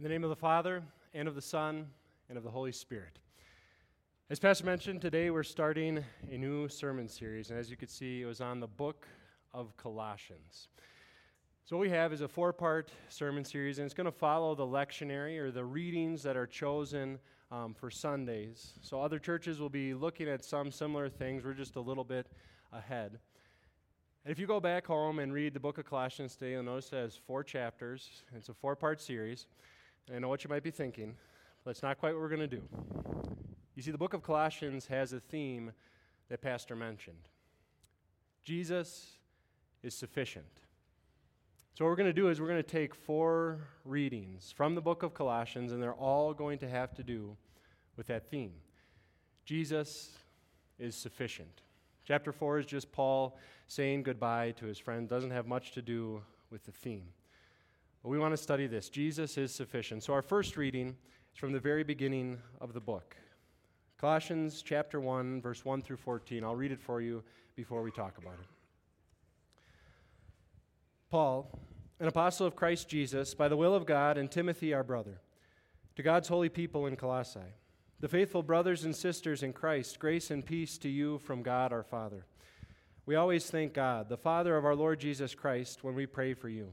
In the name of the Father, and of the Son, and of the Holy Spirit. As Pastor mentioned, today we're starting a new sermon series, and as you can see, it was on the book of Colossians. So, what we have is a four part sermon series, and it's going to follow the lectionary or the readings that are chosen um, for Sundays. So, other churches will be looking at some similar things. We're just a little bit ahead. And if you go back home and read the book of Colossians today, you'll notice it has four chapters. It's a four part series. And I know what you might be thinking, but that's not quite what we're going to do. You see, the book of Colossians has a theme that Pastor mentioned Jesus is sufficient. So, what we're going to do is we're going to take four readings from the book of Colossians, and they're all going to have to do with that theme Jesus is sufficient. Chapter 4 is just Paul saying goodbye to his friend, doesn't have much to do with the theme. But we want to study this. Jesus is sufficient. So our first reading is from the very beginning of the book. Colossians chapter 1, verse 1 through 14. I'll read it for you before we talk about it. Paul, an apostle of Christ Jesus, by the will of God, and Timothy, our brother, to God's holy people in Colossae, the faithful brothers and sisters in Christ, grace and peace to you from God our Father. We always thank God, the Father of our Lord Jesus Christ, when we pray for you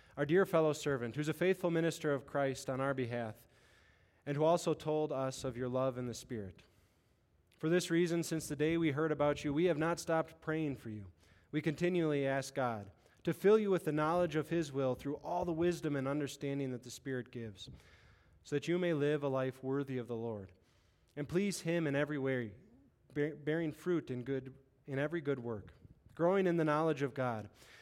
our dear fellow servant, who's a faithful minister of Christ on our behalf, and who also told us of your love in the Spirit. For this reason, since the day we heard about you, we have not stopped praying for you. We continually ask God to fill you with the knowledge of His will through all the wisdom and understanding that the Spirit gives, so that you may live a life worthy of the Lord, and please Him in every way, bearing fruit in, good, in every good work, growing in the knowledge of God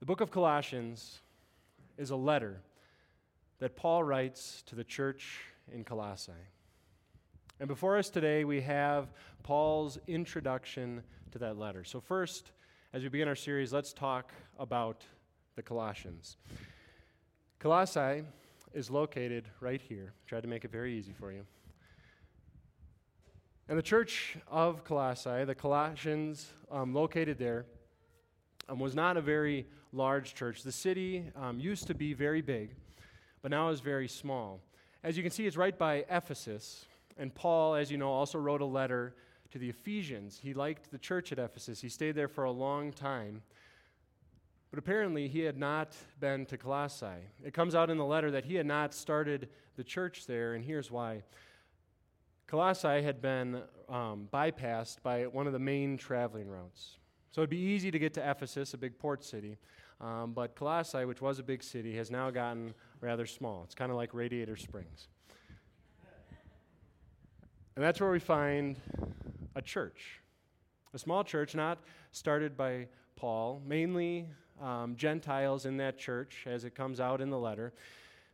The book of Colossians is a letter that Paul writes to the church in Colossae. And before us today, we have Paul's introduction to that letter. So, first, as we begin our series, let's talk about the Colossians. Colossae is located right here. Tried to make it very easy for you. And the church of Colossae, the Colossians um, located there, um, was not a very large church. The city um, used to be very big, but now is very small. As you can see, it's right by Ephesus. And Paul, as you know, also wrote a letter to the Ephesians. He liked the church at Ephesus, he stayed there for a long time. But apparently, he had not been to Colossae. It comes out in the letter that he had not started the church there, and here's why. Colossae had been um, bypassed by one of the main traveling routes. So it'd be easy to get to Ephesus, a big port city. Um, but Colossae, which was a big city, has now gotten rather small. It's kind of like Radiator Springs. And that's where we find a church. A small church, not started by Paul, mainly um, Gentiles in that church, as it comes out in the letter,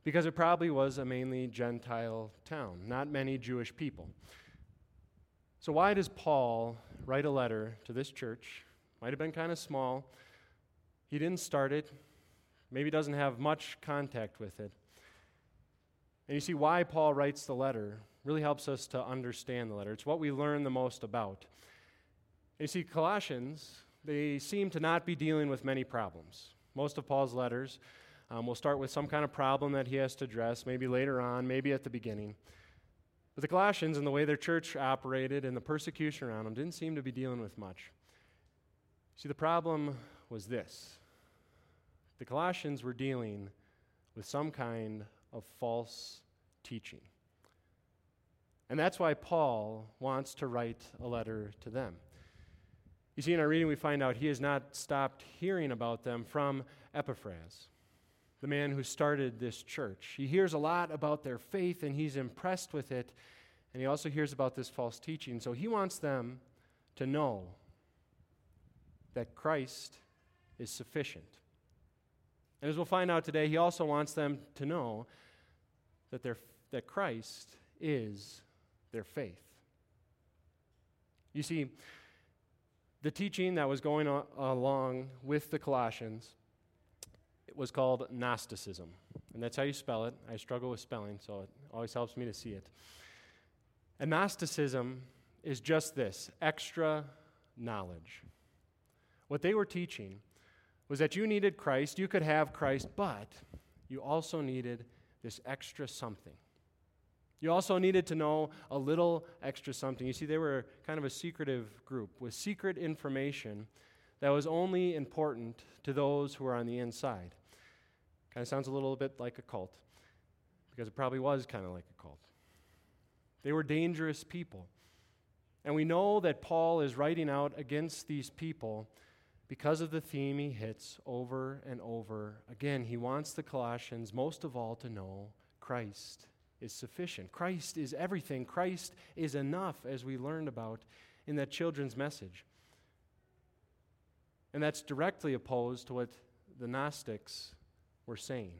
because it probably was a mainly Gentile town, not many Jewish people. So, why does Paul write a letter to this church might have been kind of small. He didn't start it, maybe doesn't have much contact with it. And you see why Paul writes the letter really helps us to understand the letter. It's what we learn the most about. You see, Colossians, they seem to not be dealing with many problems. Most of Paul's letters um, will start with some kind of problem that he has to address, maybe later on, maybe at the beginning. But the Colossians and the way their church operated and the persecution around them didn't seem to be dealing with much. See, the problem was this the Colossians were dealing with some kind of false teaching. And that's why Paul wants to write a letter to them. You see, in our reading, we find out he has not stopped hearing about them from Epaphras, the man who started this church. He hears a lot about their faith and he's impressed with it, and he also hears about this false teaching. So he wants them to know that Christ is sufficient. And as we'll find out today, he also wants them to know that, their, that Christ is their faith. You see, the teaching that was going on, along with the Colossians it was called Gnosticism. And that's how you spell it. I struggle with spelling, so it always helps me to see it. And Gnosticism is just this extra knowledge. What they were teaching was that you needed Christ, you could have Christ, but you also needed this extra something. You also needed to know a little extra something. You see, they were kind of a secretive group with secret information that was only important to those who were on the inside. Kind of sounds a little bit like a cult, because it probably was kind of like a cult. They were dangerous people. And we know that Paul is writing out against these people because of the theme he hits over and over again. He wants the Colossians, most of all, to know Christ is sufficient. Christ is everything. Christ is enough, as we learned about in that children's message. And that's directly opposed to what the Gnostics were saying.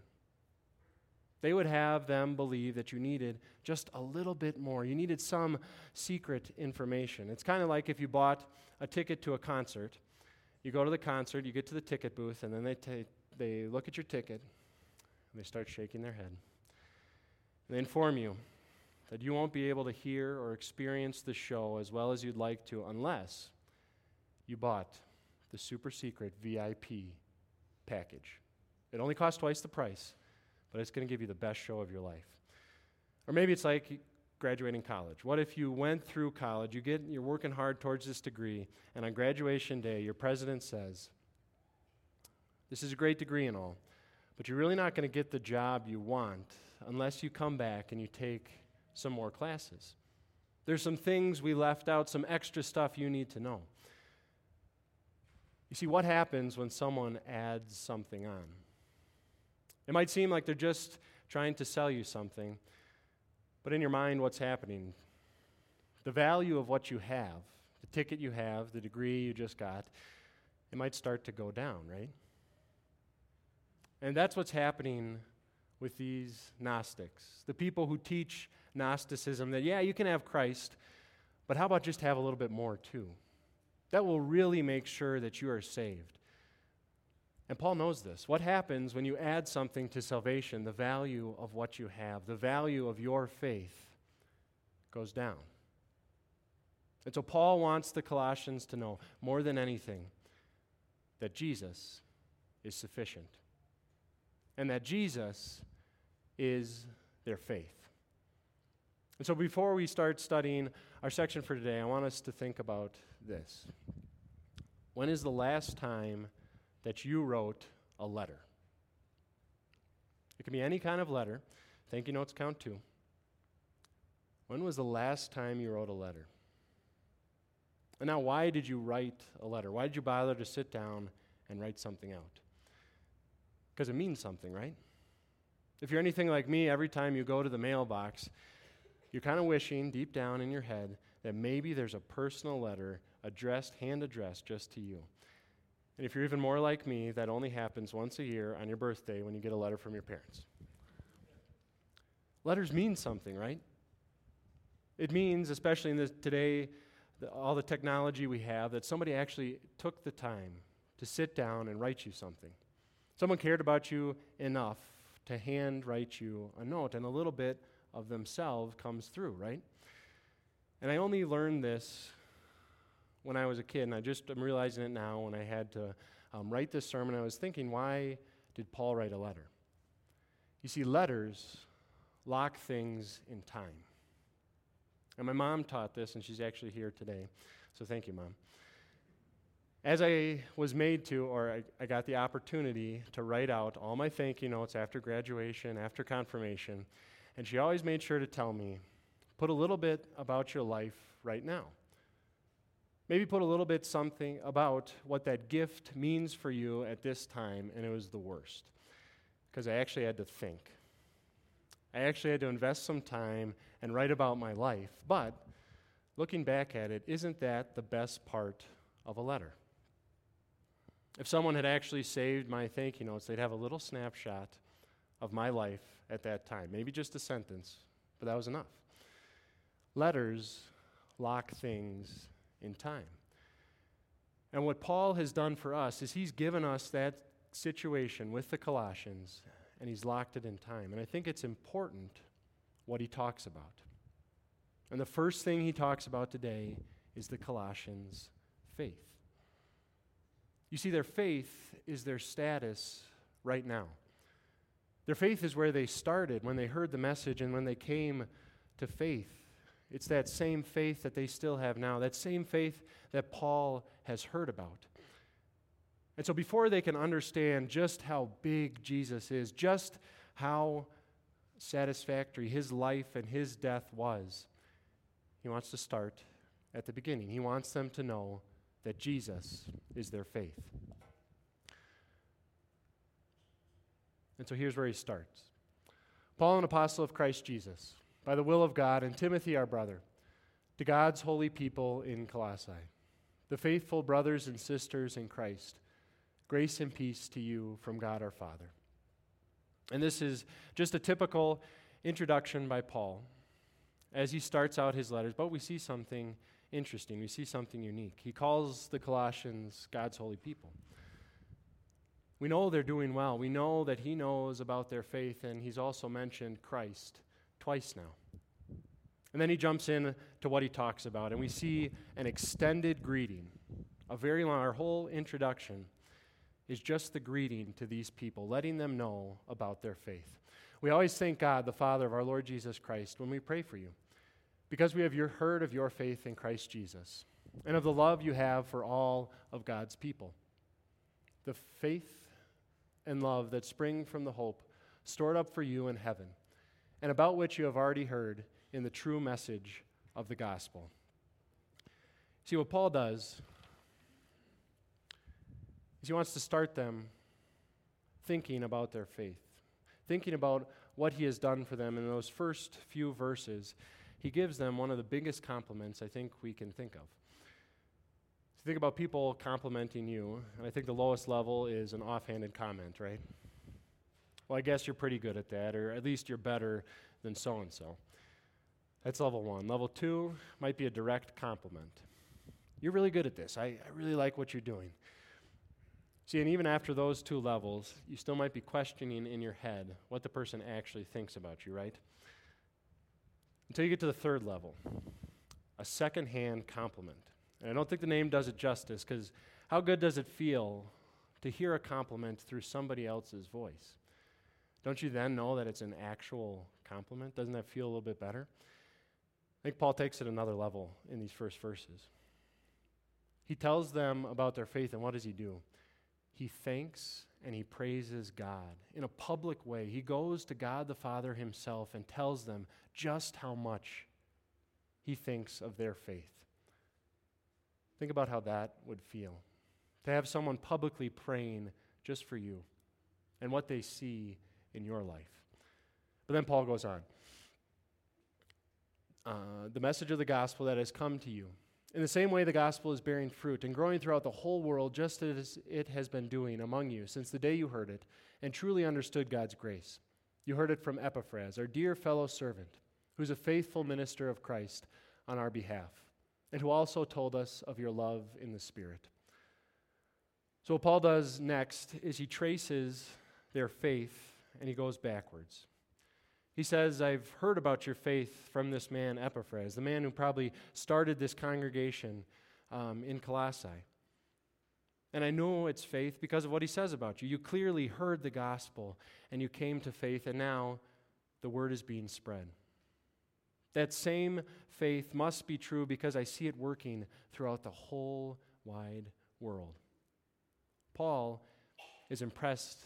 They would have them believe that you needed just a little bit more. You needed some secret information. It's kind of like if you bought a ticket to a concert. You go to the concert, you get to the ticket booth, and then they, ta- they look at your ticket and they start shaking their head. And they inform you that you won't be able to hear or experience the show as well as you'd like to unless you bought the super secret VIP package. It only costs twice the price, but it's going to give you the best show of your life. Or maybe it's like graduating college. What if you went through college, you get you're working hard towards this degree, and on graduation day your president says, "This is a great degree and all, but you're really not going to get the job you want unless you come back and you take some more classes." There's some things we left out, some extra stuff you need to know. You see, what happens when someone adds something on? It might seem like they're just trying to sell you something, but in your mind, what's happening? The value of what you have, the ticket you have, the degree you just got, it might start to go down, right? And that's what's happening with these Gnostics, the people who teach Gnosticism that, yeah, you can have Christ, but how about just have a little bit more too? That will really make sure that you are saved. And Paul knows this. What happens when you add something to salvation? The value of what you have, the value of your faith goes down. And so Paul wants the Colossians to know more than anything that Jesus is sufficient and that Jesus is their faith. And so before we start studying our section for today, I want us to think about this. When is the last time that you wrote a letter. It can be any kind of letter. Thank you notes count too. When was the last time you wrote a letter? And now, why did you write a letter? Why did you bother to sit down and write something out? Because it means something, right? If you're anything like me, every time you go to the mailbox, you're kind of wishing deep down in your head that maybe there's a personal letter addressed, hand addressed, just to you. And if you're even more like me, that only happens once a year on your birthday when you get a letter from your parents. Letters mean something, right? It means, especially in this, today, the, all the technology we have, that somebody actually took the time to sit down and write you something. Someone cared about you enough to hand write you a note, and a little bit of themselves comes through, right? And I only learned this when I was a kid, and I just am realizing it now when I had to um, write this sermon. I was thinking, why did Paul write a letter? You see, letters lock things in time. And my mom taught this, and she's actually here today. So thank you, Mom. As I was made to, or I, I, got the opportunity to write out all my thank you notes after graduation, after confirmation, and she always made sure to tell me, put a little bit about your life right now. Maybe put a little bit something about what that gift means for you at this time, and it was the worst. Because I actually had to think. I actually had to invest some time and write about my life. But looking back at it, isn't that the best part of a letter? If someone had actually saved my thank you notes, they'd have a little snapshot of my life at that time. Maybe just a sentence, but that was enough. Letters lock things in time. And what Paul has done for us is he's given us that situation with the Colossians and he's locked it in time. And I think it's important what he talks about. And the first thing he talks about today is the Colossians' faith. You see, their faith is their status right now. Their faith is where they started when they heard the message and when they came to faith. It's that same faith that they still have now, that same faith that Paul has heard about. And so, before they can understand just how big Jesus is, just how satisfactory his life and his death was, he wants to start at the beginning. He wants them to know that Jesus is their faith. And so here's where he starts Paul, an apostle of Christ Jesus, by the will of God, and Timothy, our brother, to God's holy people in Colossae, the faithful brothers and sisters in Christ, grace and peace to you from God our Father. And this is just a typical introduction by Paul as he starts out his letters, but we see something interesting. We see something unique. He calls the Colossians God's holy people. We know they're doing well. We know that he knows about their faith, and he's also mentioned Christ twice now. And then he jumps in to what he talks about, and we see an extended greeting, a very long, our whole introduction is just the greeting to these people, letting them know about their faith. We always thank God, the Father of our Lord Jesus Christ, when we pray for you, because we have your, heard of your faith in Christ Jesus and of the love you have for all of God's people. The faith and love that spring from the hope stored up for you in heaven, and about which you have already heard in the true message of the gospel. See, what Paul does is he wants to start them thinking about their faith, thinking about what he has done for them in those first few verses. He gives them one of the biggest compliments I think we can think of think about people complimenting you, and I think the lowest level is an offhanded comment, right? Well, I guess you're pretty good at that, or at least you're better than so and so. That's level one. Level two might be a direct compliment. You're really good at this. I, I really like what you're doing. See, and even after those two levels, you still might be questioning in your head what the person actually thinks about you, right? Until you get to the third level a second-hand compliment. And I don't think the name does it justice because how good does it feel to hear a compliment through somebody else's voice? Don't you then know that it's an actual compliment? Doesn't that feel a little bit better? I think Paul takes it another level in these first verses. He tells them about their faith, and what does he do? He thanks and he praises God in a public way. He goes to God the Father himself and tells them just how much he thinks of their faith. Think about how that would feel. To have someone publicly praying just for you and what they see in your life. But then Paul goes on. Uh, the message of the gospel that has come to you. In the same way, the gospel is bearing fruit and growing throughout the whole world, just as it has been doing among you since the day you heard it and truly understood God's grace. You heard it from Epaphras, our dear fellow servant, who's a faithful minister of Christ on our behalf and who also told us of your love in the Spirit. So, what Paul does next is he traces their faith and he goes backwards. He says, I've heard about your faith from this man, Epaphras, the man who probably started this congregation um, in Colossae. And I know it's faith because of what he says about you. You clearly heard the gospel and you came to faith, and now the word is being spread. That same faith must be true because I see it working throughout the whole wide world. Paul is impressed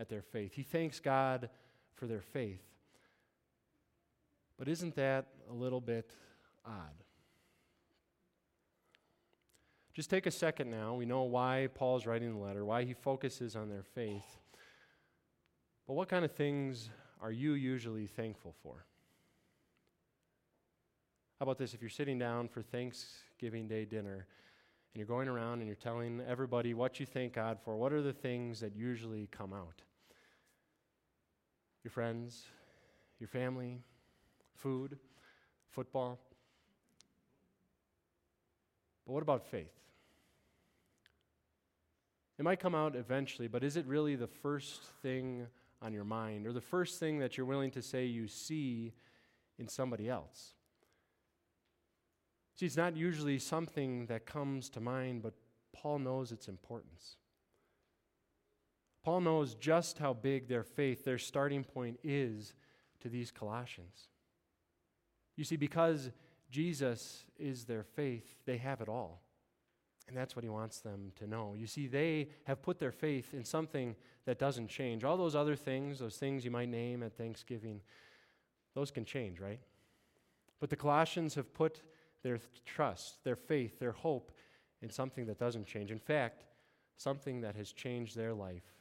at their faith. He thanks God for their faith. But isn't that a little bit odd? Just take a second now. We know why Paul's writing the letter, why he focuses on their faith. But what kind of things are you usually thankful for? How about this? If you're sitting down for Thanksgiving Day dinner and you're going around and you're telling everybody what you thank God for, what are the things that usually come out? Your friends, your family, food, football. But what about faith? It might come out eventually, but is it really the first thing on your mind or the first thing that you're willing to say you see in somebody else? See, it's not usually something that comes to mind, but Paul knows its importance. Paul knows just how big their faith, their starting point is to these Colossians. You see, because Jesus is their faith, they have it all. And that's what he wants them to know. You see, they have put their faith in something that doesn't change. All those other things, those things you might name at Thanksgiving, those can change, right? But the Colossians have put their trust, their faith, their hope in something that doesn't change. In fact, something that has changed their life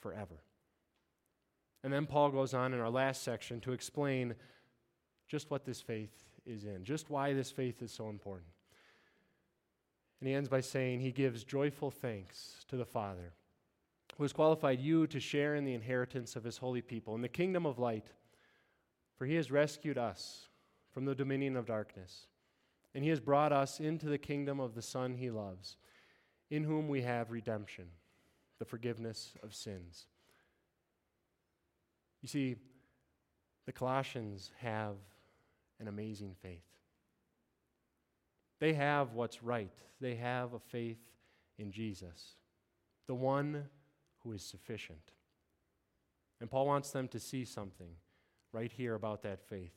forever. And then Paul goes on in our last section to explain just what this faith is in, just why this faith is so important. And he ends by saying he gives joyful thanks to the Father who has qualified you to share in the inheritance of his holy people in the kingdom of light. For he has rescued us from the dominion of darkness, and he has brought us into the kingdom of the Son he loves, in whom we have redemption, the forgiveness of sins. You see, the Colossians have an amazing faith. They have what's right. They have a faith in Jesus, the one who is sufficient. And Paul wants them to see something right here about that faith.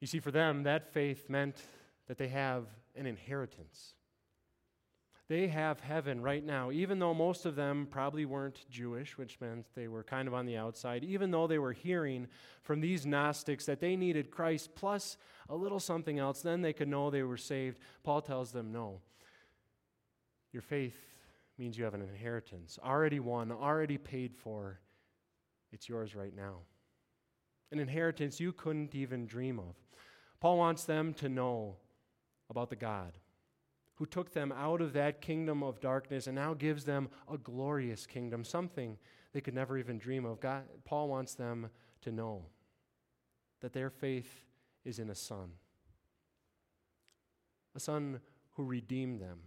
You see, for them, that faith meant that they have an inheritance. They have heaven right now, even though most of them probably weren't Jewish, which meant they were kind of on the outside, even though they were hearing from these Gnostics that they needed Christ plus a little something else, then they could know they were saved. Paul tells them, no. Your faith means you have an inheritance, already won, already paid for. It's yours right now. An inheritance you couldn't even dream of. Paul wants them to know about the God who took them out of that kingdom of darkness and now gives them a glorious kingdom, something they could never even dream of. God, Paul wants them to know that their faith is in a son, a son who redeemed them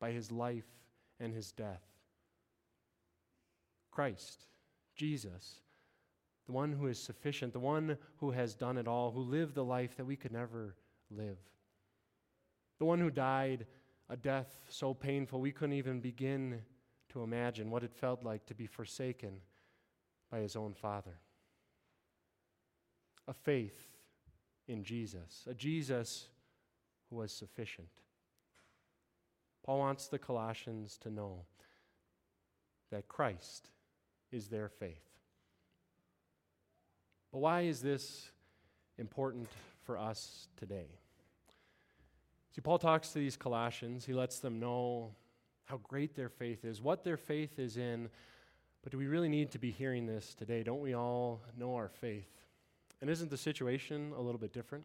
by his life and his death. Christ, Jesus, the one who is sufficient, the one who has done it all, who lived the life that we could never live. The one who died a death so painful we couldn't even begin to imagine what it felt like to be forsaken by his own Father. A faith in Jesus, a Jesus who was sufficient. Paul wants the Colossians to know that Christ is their faith. But why is this important for us today? See, Paul talks to these Colossians. He lets them know how great their faith is, what their faith is in. But do we really need to be hearing this today? Don't we all know our faith? And isn't the situation a little bit different?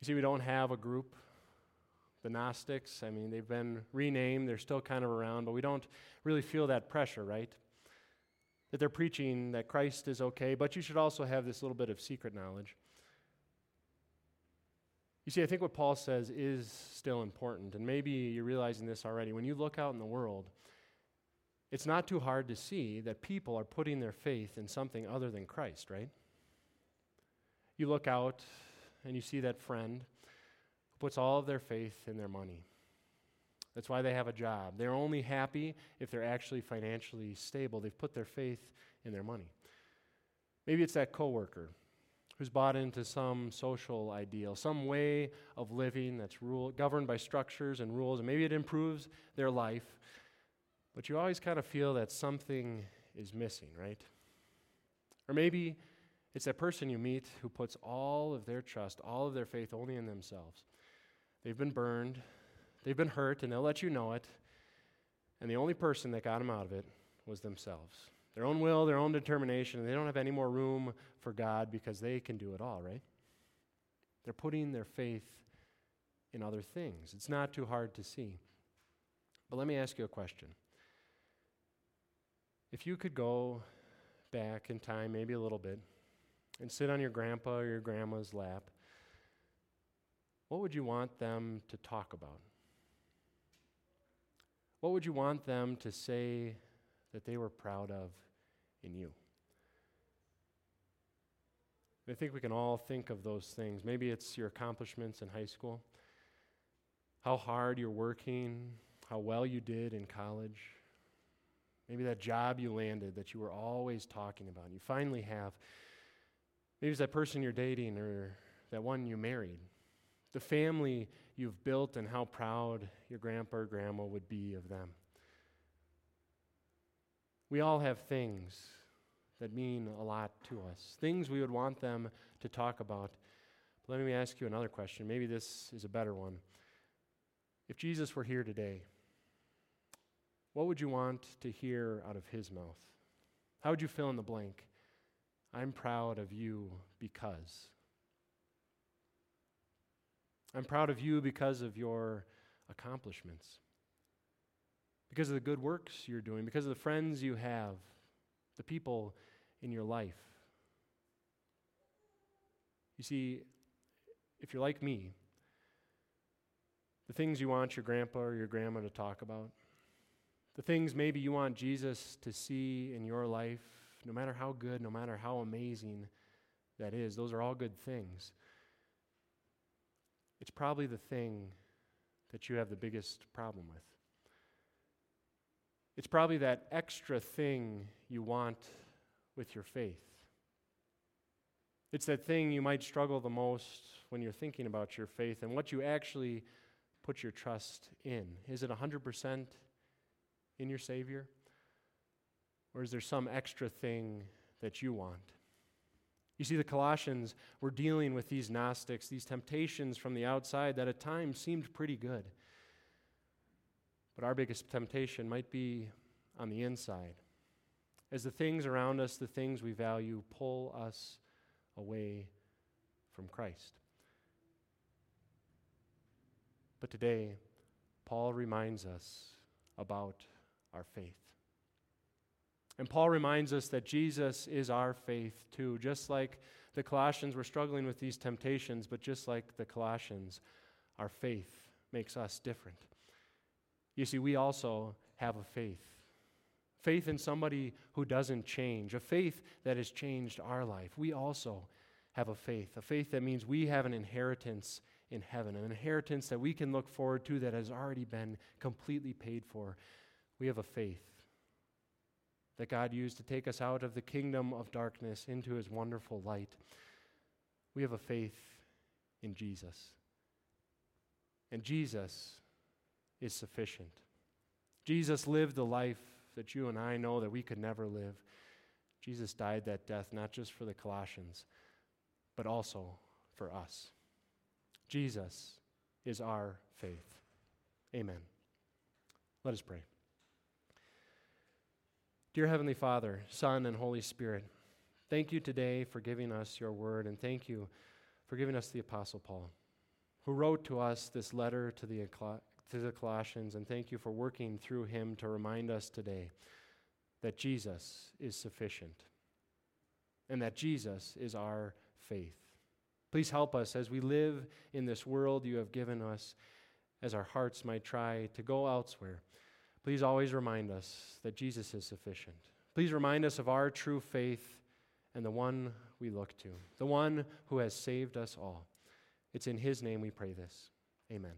You see, we don't have a group, the Gnostics. I mean, they've been renamed, they're still kind of around, but we don't really feel that pressure, right? That they're preaching that Christ is okay, but you should also have this little bit of secret knowledge. You see, I think what Paul says is still important, and maybe you're realizing this already. When you look out in the world, it's not too hard to see that people are putting their faith in something other than Christ, right? You look out and you see that friend who puts all of their faith in their money. That's why they have a job. They're only happy if they're actually financially stable. They've put their faith in their money. Maybe it's that coworker who's bought into some social ideal, some way of living that's rule, governed by structures and rules, and maybe it improves their life, but you always kind of feel that something is missing, right? Or maybe It's that person you meet who puts all of their trust, all of their faith only in themselves. They've been burned, they've been hurt, and they'll let you know it. And the only person that got them out of it was themselves. Their own will, their own determination, and they don't have any more room for God because they can do it all, right? They're putting their faith in other things. It's not too hard to see. But let me ask you a question. If you could go back in time, maybe a little bit, and sit on your grandpa or your grandma's lap, what would you want them to talk about? What would you want them to say that they were proud of in you? I think we can all think of those things. Maybe it's your accomplishments in high school, how hard you're working, how well you did in college. Maybe that job you landed that you were always talking about, you finally have. Maybe it's that person you're dating or that one you married. The family you've built and how proud your grandpa or grandma would be of them. We all have things that mean a lot to us, things we would want them to talk about. But let me ask you another question. Maybe this is a better one. If Jesus were here today, what would you want to hear out of his mouth? How would you fill in the blank? I'm proud of you because. I'm proud of you because of your accomplishments, because of the good works you're doing, because of the friends you have, the people in your life. You see, if you're like me, the things you want your grandpa or your grandma to talk about, the things maybe you want Jesus to see in your life, no matter how good, no matter how amazing that is, those are all good things. It's probably the thing that you have the biggest problem with. It's probably that extra thing you want with your faith. It's that thing you might struggle the most when you're thinking about your faith and what you actually put your trust in. Is it 100% in your Savior? Or is there some extra thing that you want? You see, the Colossians were dealing with these Gnostics, these temptations from the outside that at times seemed pretty good. But our biggest temptation might be on the inside. As the things around us, the things we value, pull us away from Christ. But today, Paul reminds us about our faith. And Paul reminds us that Jesus is our faith too, just like the Colossians were struggling with these temptations, but just like the Colossians, our faith makes us different. You see, we also have a faith faith in somebody who doesn't change, a faith that has changed our life. We also have a faith, a faith that means we have an inheritance in heaven, an inheritance that we can look forward to that has already been completely paid for. We have a faith that God used to take us out of the kingdom of darkness into his wonderful light. We have a faith in Jesus. And Jesus is sufficient. Jesus lived the life that you and I know that we could never live. Jesus died that death not just for the Colossians, but also for us. Jesus is our faith. Amen. Let us pray. Dear Heavenly Father, Son, and Holy Spirit, thank you today for giving us your word, and thank you for giving us the Apostle Paul, who wrote to us this letter to the, to the Colossians, and thank you for working through him to remind us today that Jesus is sufficient and that Jesus is our faith. Please help us as we live in this world you have given us, as our hearts might try to go elsewhere Please always remind us that Jesus is sufficient. Please remind us of our true faith and the one we look to, the one who has saved us all. It's in his name we pray this. Amen.